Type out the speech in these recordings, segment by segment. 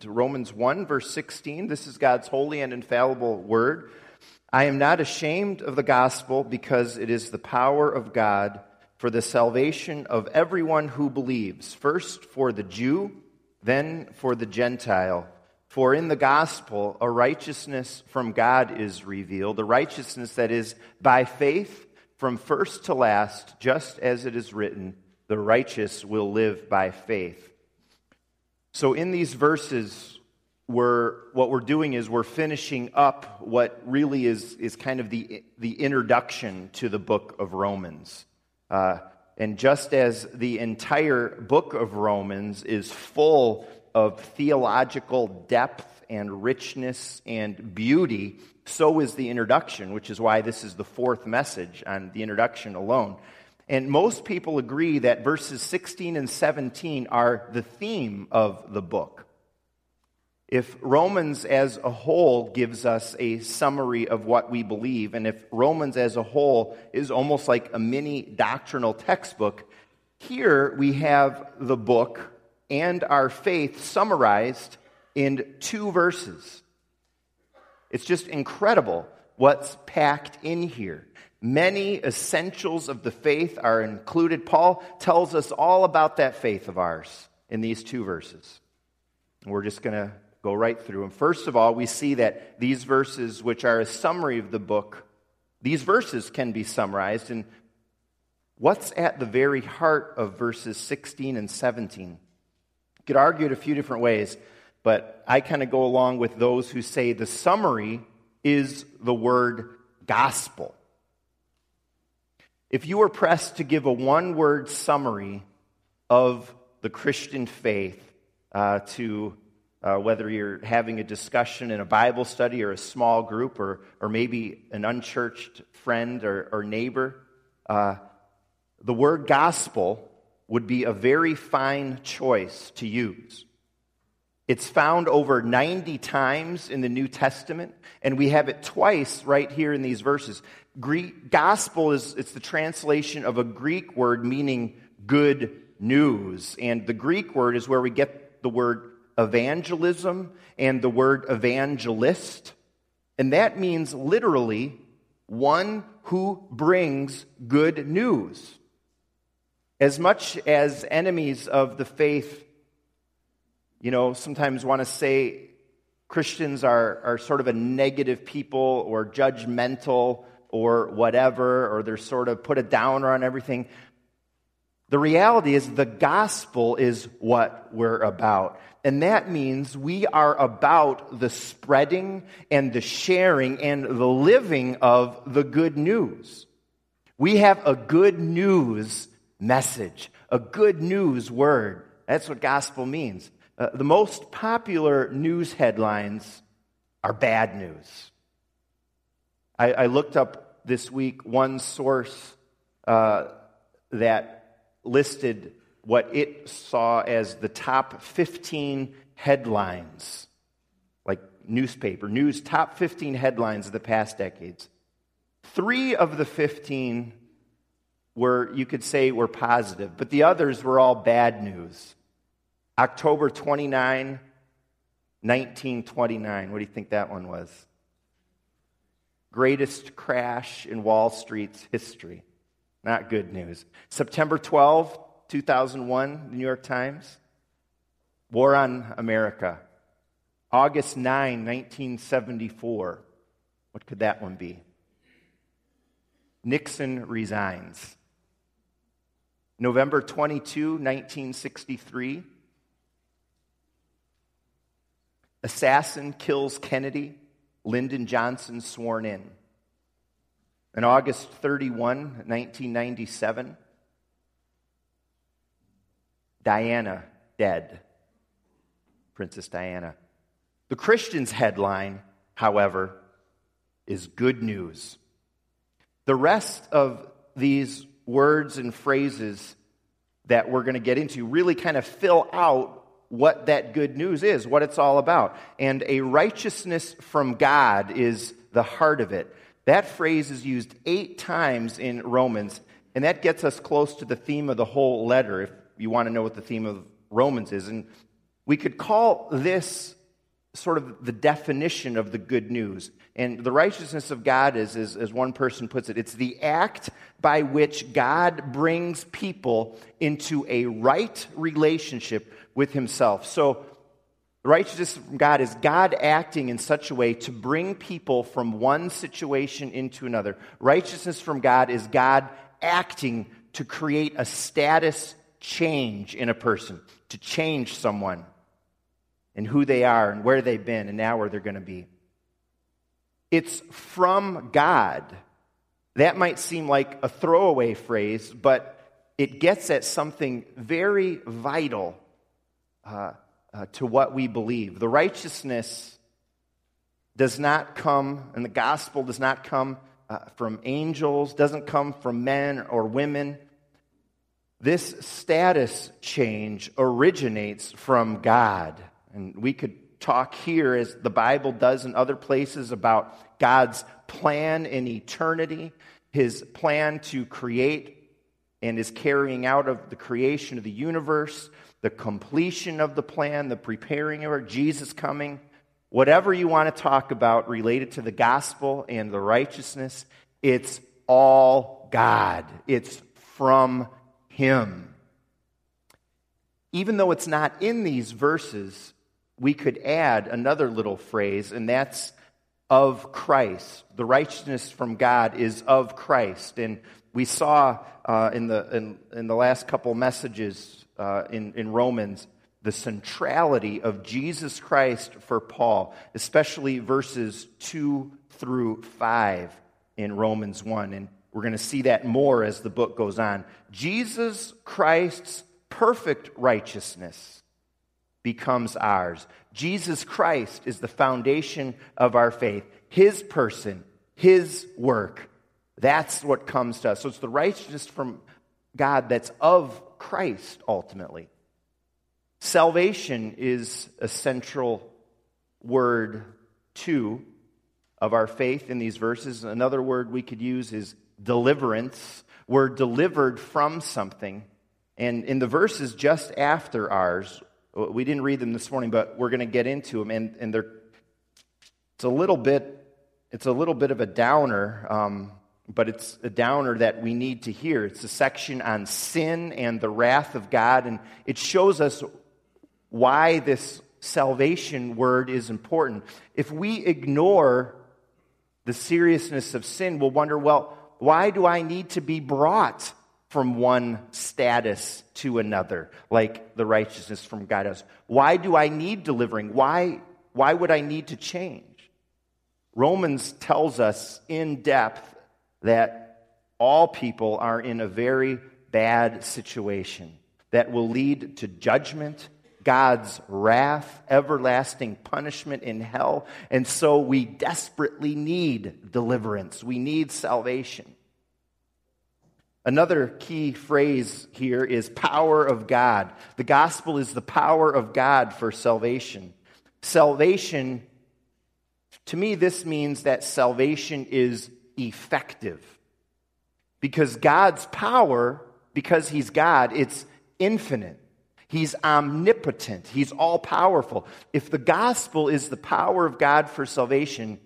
to Romans 1, verse 16. This is God's holy and infallible word. I am not ashamed of the gospel because it is the power of God for the salvation of everyone who believes, first for the Jew, then for the Gentile. For in the gospel, a righteousness from God is revealed, a righteousness that is by faith from first to last, just as it is written, the righteous will live by faith. So, in these verses, we're, what we're doing is we're finishing up what really is, is kind of the, the introduction to the book of Romans. Uh, and just as the entire book of Romans is full of theological depth and richness and beauty, so is the introduction, which is why this is the fourth message on the introduction alone. And most people agree that verses 16 and 17 are the theme of the book. If Romans as a whole gives us a summary of what we believe, and if Romans as a whole is almost like a mini doctrinal textbook, here we have the book and our faith summarized in two verses. It's just incredible what's packed in here. Many essentials of the faith are included. Paul tells us all about that faith of ours in these two verses. We're just going to go right through them. First of all, we see that these verses, which are a summary of the book, these verses can be summarized. And what's at the very heart of verses 16 and 17? You could argue it a few different ways, but I kind of go along with those who say the summary is the word gospel. If you were pressed to give a one word summary of the Christian faith uh, to uh, whether you're having a discussion in a Bible study or a small group or, or maybe an unchurched friend or, or neighbor, uh, the word gospel would be a very fine choice to use. It's found over 90 times in the New Testament, and we have it twice right here in these verses. Greek, gospel is it's the translation of a Greek word meaning good news. And the Greek word is where we get the word evangelism and the word evangelist. And that means literally one who brings good news. As much as enemies of the faith, you know, sometimes want to say Christians are, are sort of a negative people or judgmental or whatever, or they're sort of put a downer on everything. The reality is the gospel is what we're about. And that means we are about the spreading and the sharing and the living of the good news. We have a good news message, a good news word. That's what gospel means. Uh, the most popular news headlines are bad news. I, I looked up this week one source uh, that listed what it saw as the top 15 headlines, like newspaper, news, top 15 headlines of the past decades. Three of the 15 were, you could say, were positive, but the others were all bad news. October 29, 1929. What do you think that one was? Greatest crash in Wall Street's history. Not good news. September 12, 2001, the New York Times. War on America. August 9, 1974. What could that one be? Nixon resigns. November 22, 1963. Assassin kills Kennedy. Lyndon Johnson sworn in. On August 31, 1997, Diana dead. Princess Diana. The Christian's headline, however, is good news. The rest of these words and phrases that we're going to get into really kind of fill out what that good news is, what it's all about. And a righteousness from God is the heart of it. That phrase is used eight times in Romans, and that gets us close to the theme of the whole letter, if you want to know what the theme of Romans is. And We could call this sort of the definition of the good news. And the righteousness of God is, is, as one person puts it, it's the act by which God brings people into a right relationship with Himself. So, righteousness from God is God acting in such a way to bring people from one situation into another. Righteousness from God is God acting to create a status change in a person, to change someone and who they are and where they've been and now where they're going to be. It's from God. That might seem like a throwaway phrase, but it gets at something very vital uh, uh, to what we believe. The righteousness does not come, and the gospel does not come uh, from angels, doesn't come from men or women. This status change originates from God. And we could talk here, as the Bible does in other places, about God's plan in eternity, his plan to create and is carrying out of the creation of the universe, the completion of the plan, the preparing of Jesus coming. Whatever you want to talk about related to the gospel and the righteousness, it's all God. It's from Him. Even though it's not in these verses, we could add another little phrase, and that's of Christ. The righteousness from God is of Christ. And we saw uh, in, the, in, in, the last couple messages uh, in, in Romans the centrality of Jesus Christ for Paul, especially verses 2 through 5 in Romans 1. And we're going to see that more as the book goes on. Jesus Christ's perfect righteousness becomes ours. Jesus Christ is the foundation of our faith. His person, His work. That's what comes to us. So it's the righteousness from God that's of Christ ultimately. Salvation is a central word, too, of our faith in these verses. Another word we could use is deliverance. We're delivered from something. And in the verses just after ours, we didn't read them this morning, but we're going to get into them, and, and they're, it's a little bit it's a little bit of a downer, um, but it's a downer that we need to hear. It's a section on sin and the wrath of God, and it shows us why this salvation word is important. If we ignore the seriousness of sin, we'll wonder, well, why do I need to be brought from one status to another, like the righteousness from God does. Why do I need delivering? Why, why would I need to change? Romans tells us in depth that all people are in a very bad situation that will lead to judgment, God's wrath, everlasting punishment in hell. And so we desperately need deliverance. We need salvation. Another key phrase here is power of God. The gospel is the power of God for salvation. Salvation, to me, this means that salvation is effective. Because God's power, because He's God, it's infinite. He's omnipotent. He's all powerful. If the gospel is the power of God for salvation,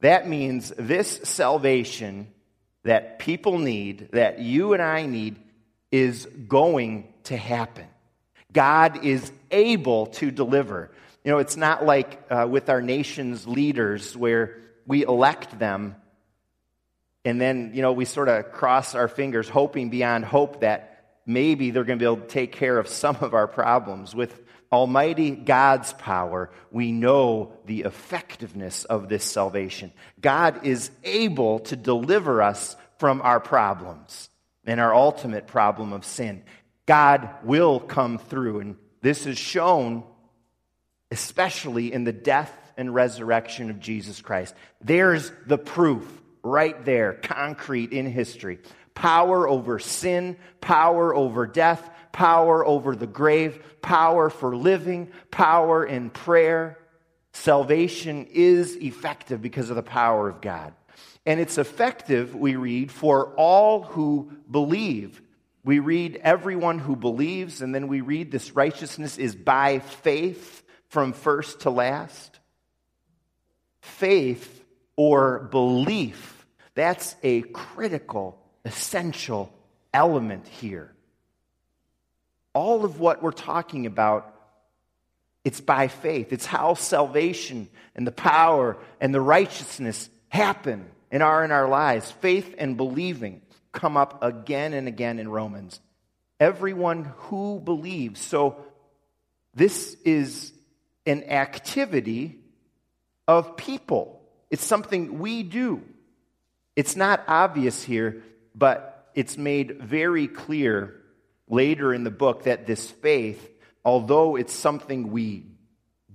that means this salvation that people need, that you and I need, is going to happen. God is able to deliver. You know, it's not like uh, with our nation's leaders where we elect them and then, you know, we sort of cross our fingers, hoping beyond hope that maybe they're going to be able to take care of some of our problems. With Almighty God's power, we know the effectiveness of this salvation. God is able to deliver us from our problems and our ultimate problem of sin. God will come through, and this is shown especially in the death and resurrection of Jesus Christ. There's the proof right there, concrete in history. Power over sin, power over death, power over the grave, power for living, power in prayer. Salvation is effective because of the power of God. And it's effective, we read, for all who believe. We read everyone who believes, and then we read this righteousness is by faith from first to last. Faith or belief, that's a critical, essential element here. All of what we're talking about, it's by faith. It's how salvation and the power and the righteousness happen and are in our lives. Faith and believing come up again and again in Romans. Everyone who believes. So, this is an activity of people. It's something we do. It's not obvious here, but it's made very clear later in the book that this faith, although it's something we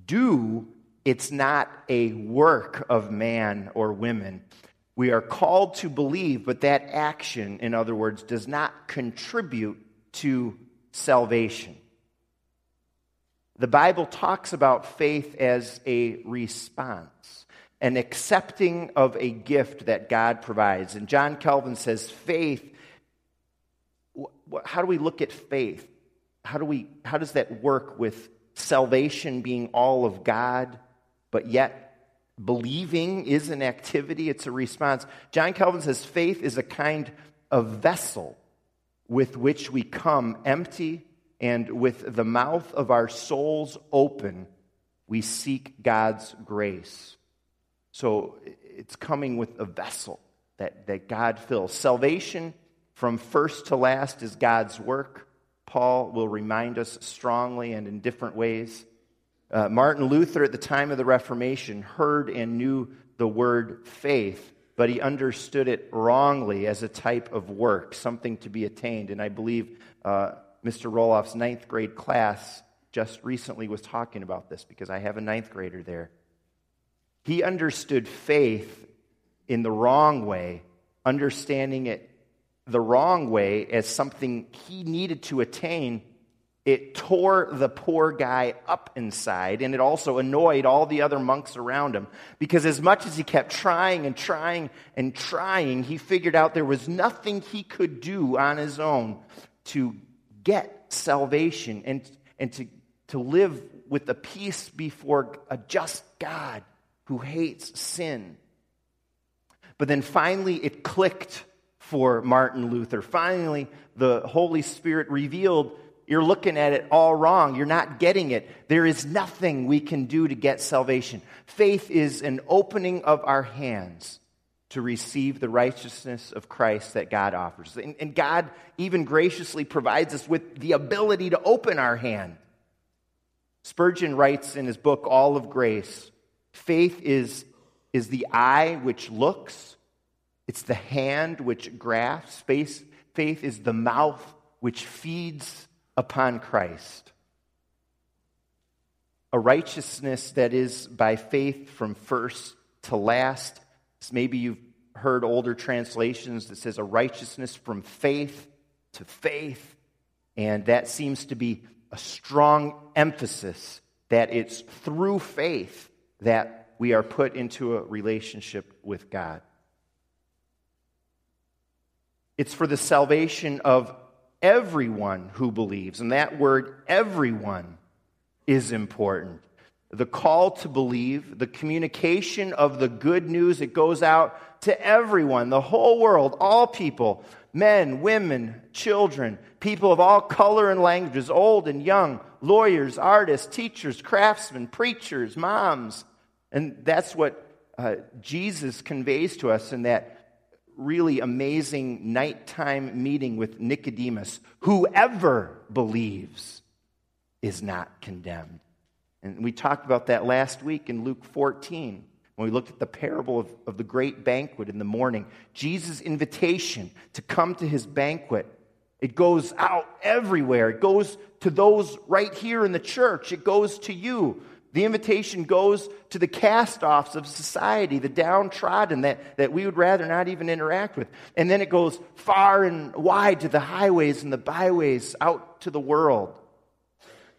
do, it's not a work of man or women. We are called to believe, but that action, in other words, does not contribute to salvation. The Bible talks about faith as a response, an accepting of a gift that God provides. And John Calvin says faith, how do we look at faith? How, do we, how does that work with salvation being all of God, but yet Believing is an activity, it's a response. John Calvin says faith is a kind of vessel with which we come empty, and with the mouth of our souls open, we seek God's grace. So it's coming with a vessel that, that God fills. Salvation from first to last is God's work. Paul will remind us strongly and in different ways. Uh, Martin Luther, at the time of the Reformation, heard and knew the word faith, but he understood it wrongly as a type of work, something to be attained. And I believe uh, Mr. Roloff's ninth grade class just recently was talking about this because I have a ninth grader there. He understood faith in the wrong way, understanding it the wrong way as something he needed to attain it tore the poor guy up inside, and it also annoyed all the other monks around him. Because as much as he kept trying and trying and trying, he figured out there was nothing he could do on his own to get salvation and, and to, to live with a peace before a just God who hates sin. But then finally, it clicked for Martin Luther. Finally, the Holy Spirit revealed you're looking at it all wrong. You're not getting it. There is nothing we can do to get salvation. Faith is an opening of our hands to receive the righteousness of Christ that God offers. And, and God even graciously provides us with the ability to open our hand. Spurgeon writes in his book, All of Grace faith is, is the eye which looks, it's the hand which grasps. Faith, faith is the mouth which feeds upon Christ. A righteousness that is by faith from first to last. Maybe you've heard older translations that says a righteousness from faith to faith. And that seems to be a strong emphasis that it's through faith that we are put into a relationship with God. It's for the salvation of everyone who believes. And that word, everyone, is important. The call to believe, the communication of the good news, it goes out to everyone, the whole world, all people, men, women, children, people of all color and languages, old and young, lawyers, artists, teachers, craftsmen, preachers, moms. And that's what uh, Jesus conveys to us in that really amazing nighttime meeting with Nicodemus. Whoever believes is not condemned. And we talked about that last week in Luke 14 when we looked at the parable of, of the great banquet in the morning. Jesus' invitation to come to his banquet. It goes out everywhere. It goes to those right here in the church. It goes to you. The invitation goes to the cast offs of society, the downtrodden that, that we would rather not even interact with. And then it goes far and wide to the highways and the byways out to the world.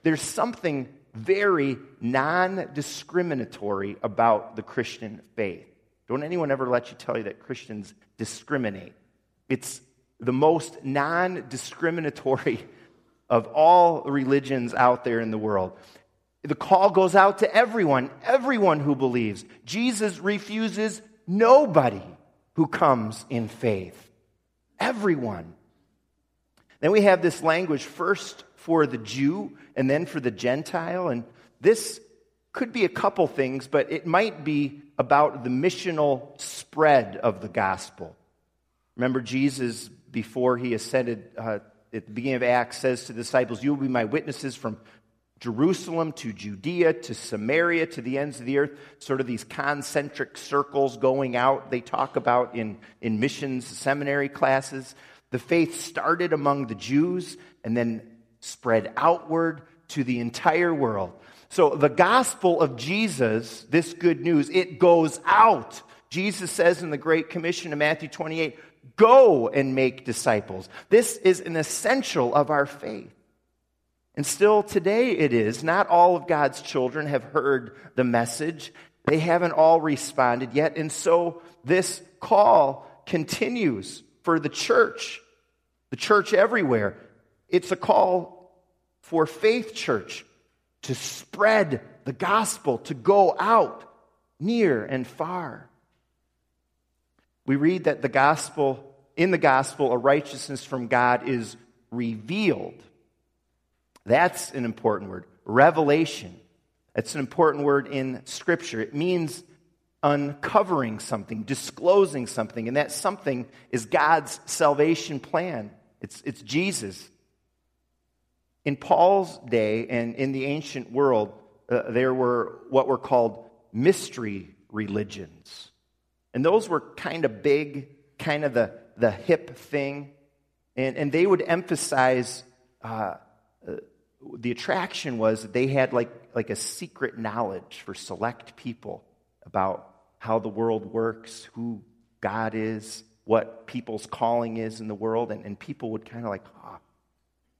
There's something very non discriminatory about the Christian faith. Don't anyone ever let you tell you that Christians discriminate. It's the most non discriminatory of all religions out there in the world. The call goes out to everyone, everyone who believes. Jesus refuses nobody who comes in faith. Everyone. Then we have this language first for the Jew and then for the Gentile. And this could be a couple things, but it might be about the missional spread of the gospel. Remember, Jesus, before he ascended uh, at the beginning of Acts, says to the disciples, You will be my witnesses from Jerusalem to Judea to Samaria to the ends of the earth, sort of these concentric circles going out, they talk about in, in missions seminary classes. The faith started among the Jews and then spread outward to the entire world. So the gospel of Jesus, this good news, it goes out. Jesus says in the Great Commission in Matthew 28, go and make disciples. This is an essential of our faith. And still today it is. Not all of God's children have heard the message. They haven't all responded yet. And so this call continues for the church, the church everywhere. It's a call for faith church to spread the gospel, to go out near and far. We read that the gospel, in the gospel, a righteousness from God is revealed. That's an important word. Revelation. That's an important word in Scripture. It means uncovering something, disclosing something, and that something is God's salvation plan. It's, it's Jesus. In Paul's day and in the ancient world, uh, there were what were called mystery religions. And those were kind of big, kind of the, the hip thing. And, and they would emphasize uh, the attraction was that they had like, like a secret knowledge for select people about how the world works, who God is, what people's calling is in the world. And, and people would kind of like, oh.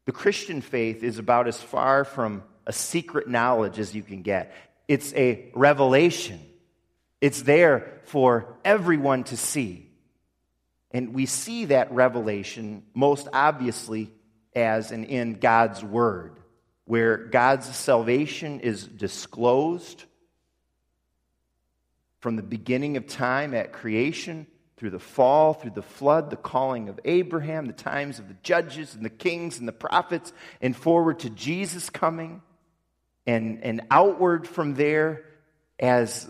The Christian faith is about as far from a secret knowledge as you can get. It's a revelation. It's there for everyone to see. And we see that revelation most obviously as and in God's Word, where God's salvation is disclosed from the beginning of time at creation through the fall, through the flood, the calling of Abraham, the times of the judges and the kings and the prophets, and forward to Jesus coming, and, and outward from there as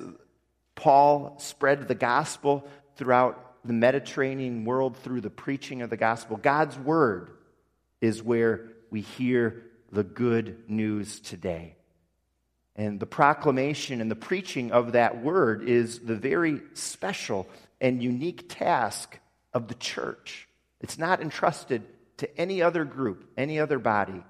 Paul spread the gospel throughout the Mediterranean world through the preaching of the gospel. God's word is where we hear the good news today. And the proclamation and the preaching of that word is the very special and unique task of the church. It's not entrusted to any other group, any other body.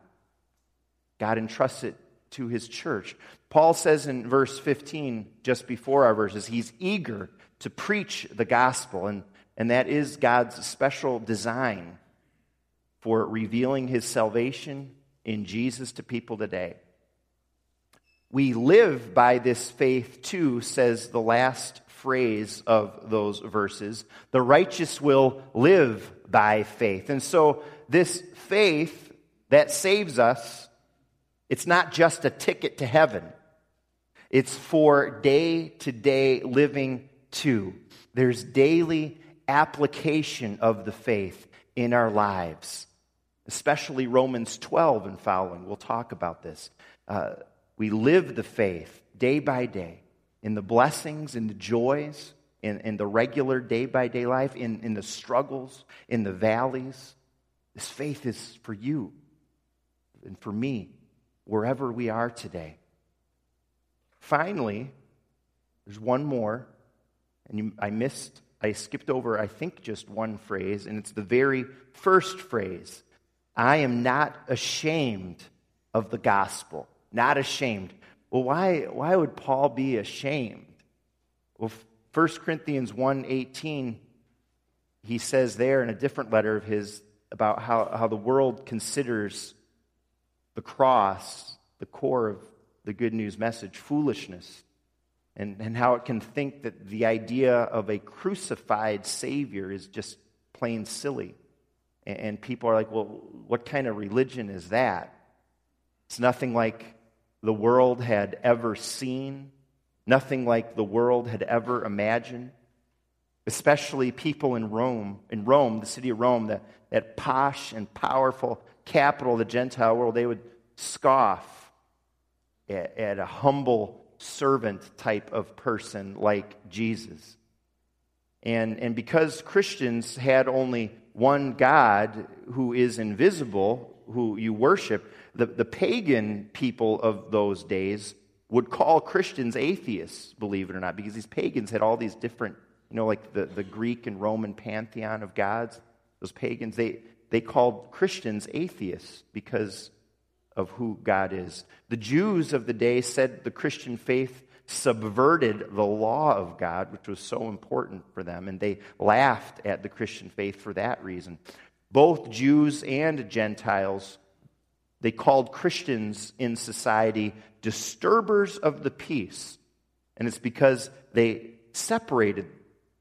God entrusts it to his church. Paul says in verse 15, just before our verses, he's eager to preach the gospel, and, and that is God's special design for revealing his salvation in Jesus to people today. We live by this faith too, says the last phrase of those verses. The righteous will live by faith. And so, this faith that saves us, it's not just a ticket to heaven, it's for day to day living too. There's daily application of the faith in our lives, especially Romans 12 and following. We'll talk about this. Uh, we live the faith day by day in the blessings, in the joys, in, in the regular day by day life, in, in the struggles, in the valleys. This faith is for you and for me, wherever we are today. Finally, there's one more, and you, I missed, I skipped over, I think, just one phrase, and it's the very first phrase I am not ashamed of the gospel. Not ashamed. Well, why, why would Paul be ashamed? Well, 1 Corinthians 1.18, he says there in a different letter of his about how, how the world considers the cross, the core of the good news message, foolishness, and, and how it can think that the idea of a crucified Savior is just plain silly. And people are like, well, what kind of religion is that? It's nothing like the world had ever seen, nothing like the world had ever imagined. Especially people in Rome, in Rome, the city of Rome, that, that posh and powerful capital of the Gentile world, they would scoff at, at a humble servant type of person like Jesus. And, and because Christians had only one God who is invisible, who you worship, the, the pagan people of those days would call Christians atheists, believe it or not, because these pagans had all these different, you know, like the, the Greek and Roman pantheon of gods. Those pagans, they, they called Christians atheists because of who God is. The Jews of the day said the Christian faith subverted the law of God, which was so important for them, and they laughed at the Christian faith for that reason. Both Jews and Gentiles, they called Christians in society disturbers of the peace. And it's because they separated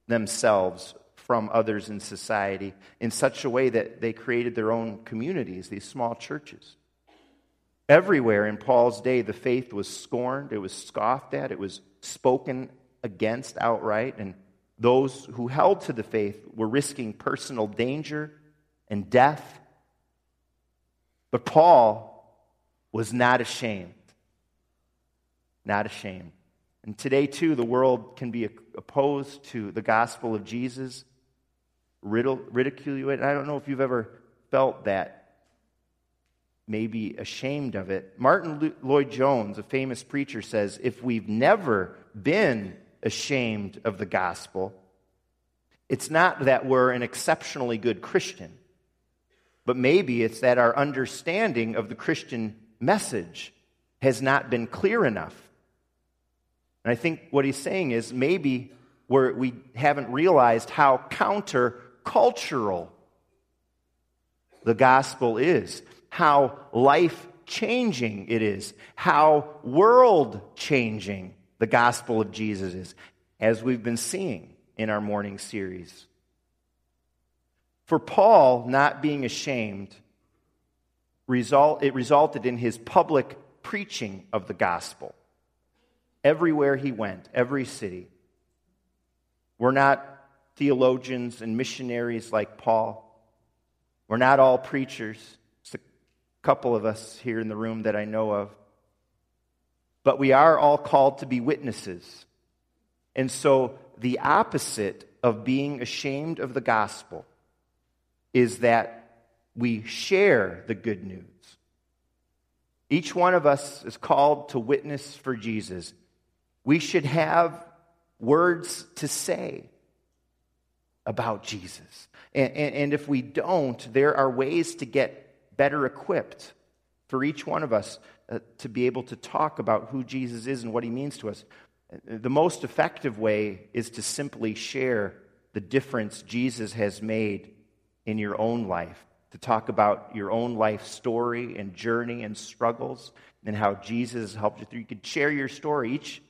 themselves from others in society in such a way that they created their own communities, these small churches. Everywhere in Paul's day, the faith was scorned, it was scoffed at, it was spoken against outright, and those who held to the faith were risking personal danger and death. But Paul was not ashamed. Not ashamed. And today, too, the world can be opposed to the gospel of Jesus, ridicule it. I don't know if you've ever felt that may be ashamed of it. Martin Lloyd Jones, a famous preacher, says if we've never been ashamed of the gospel, it's not that we're an exceptionally good Christian, but maybe it's that our understanding of the Christian message has not been clear enough. And I think what he's saying is maybe we're, we haven't realized how countercultural the gospel is how life changing it is, how world changing the gospel of Jesus is, as we've been seeing in our morning series. For Paul, not being ashamed, result, it resulted in his public preaching of the gospel. Everywhere he went, every city. We're not theologians and missionaries like Paul. We're not all preachers couple of us here in the room that I know of. But we are all called to be witnesses. And so the opposite of being ashamed of the gospel is that we share the good news. Each one of us is called to witness for Jesus. We should have words to say about Jesus. And, and, and, if we don't, there are ways to get better equipped for each one of us uh, to be able to talk about who Jesus is and what he means to us. The most effective way is to simply share the difference Jesus has made in your own life, to talk about your own life story and journey and struggles and how Jesus helped you through. You could share your story. Each,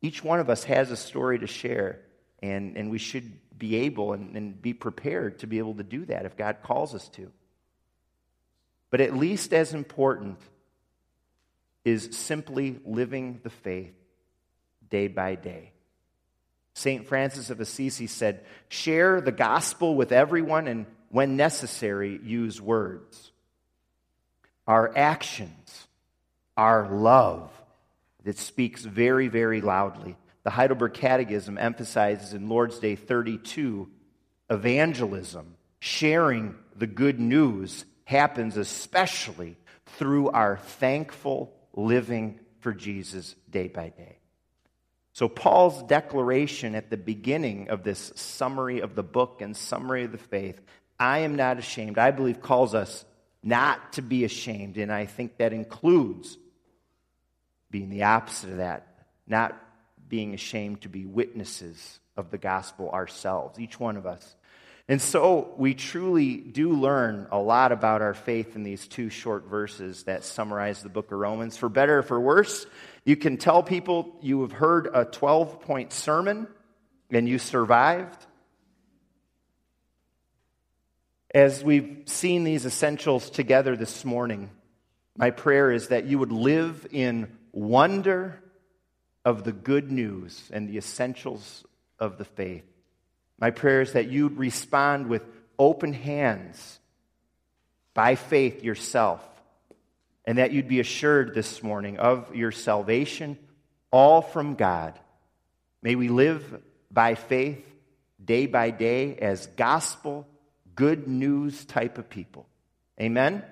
each one of us has a story to share, and, and we should be able and, and be prepared to be able to do that if God calls us to. But at least as important is simply living the faith day by day. St. Francis of Assisi said, Share the gospel with everyone, and when necessary, use words. Our actions, our love, that speaks very, very loudly. The Heidelberg Catechism emphasizes in Lord's Day 32 evangelism, sharing the good news happens especially through our thankful living for Jesus day by day. So, Paul's declaration at the beginning of this summary of the book and summary of the faith, I am not ashamed, I believe calls us not to be ashamed. And I think that includes being the opposite of that, not being ashamed to be witnesses of the gospel ourselves, each one of us. And so we truly do learn a lot about our faith in these two short verses that summarize the book of Romans. For better or for worse, you can tell people you have heard a 12 point sermon and you survived. As we've seen these essentials together this morning, my prayer is that you would live in wonder of the good news and the essentials of the faith. My prayer is that you'd respond with open hands by faith yourself, and that you'd be assured this morning of your salvation, all from God. May we live by faith day by day as gospel, good news type of people. Amen.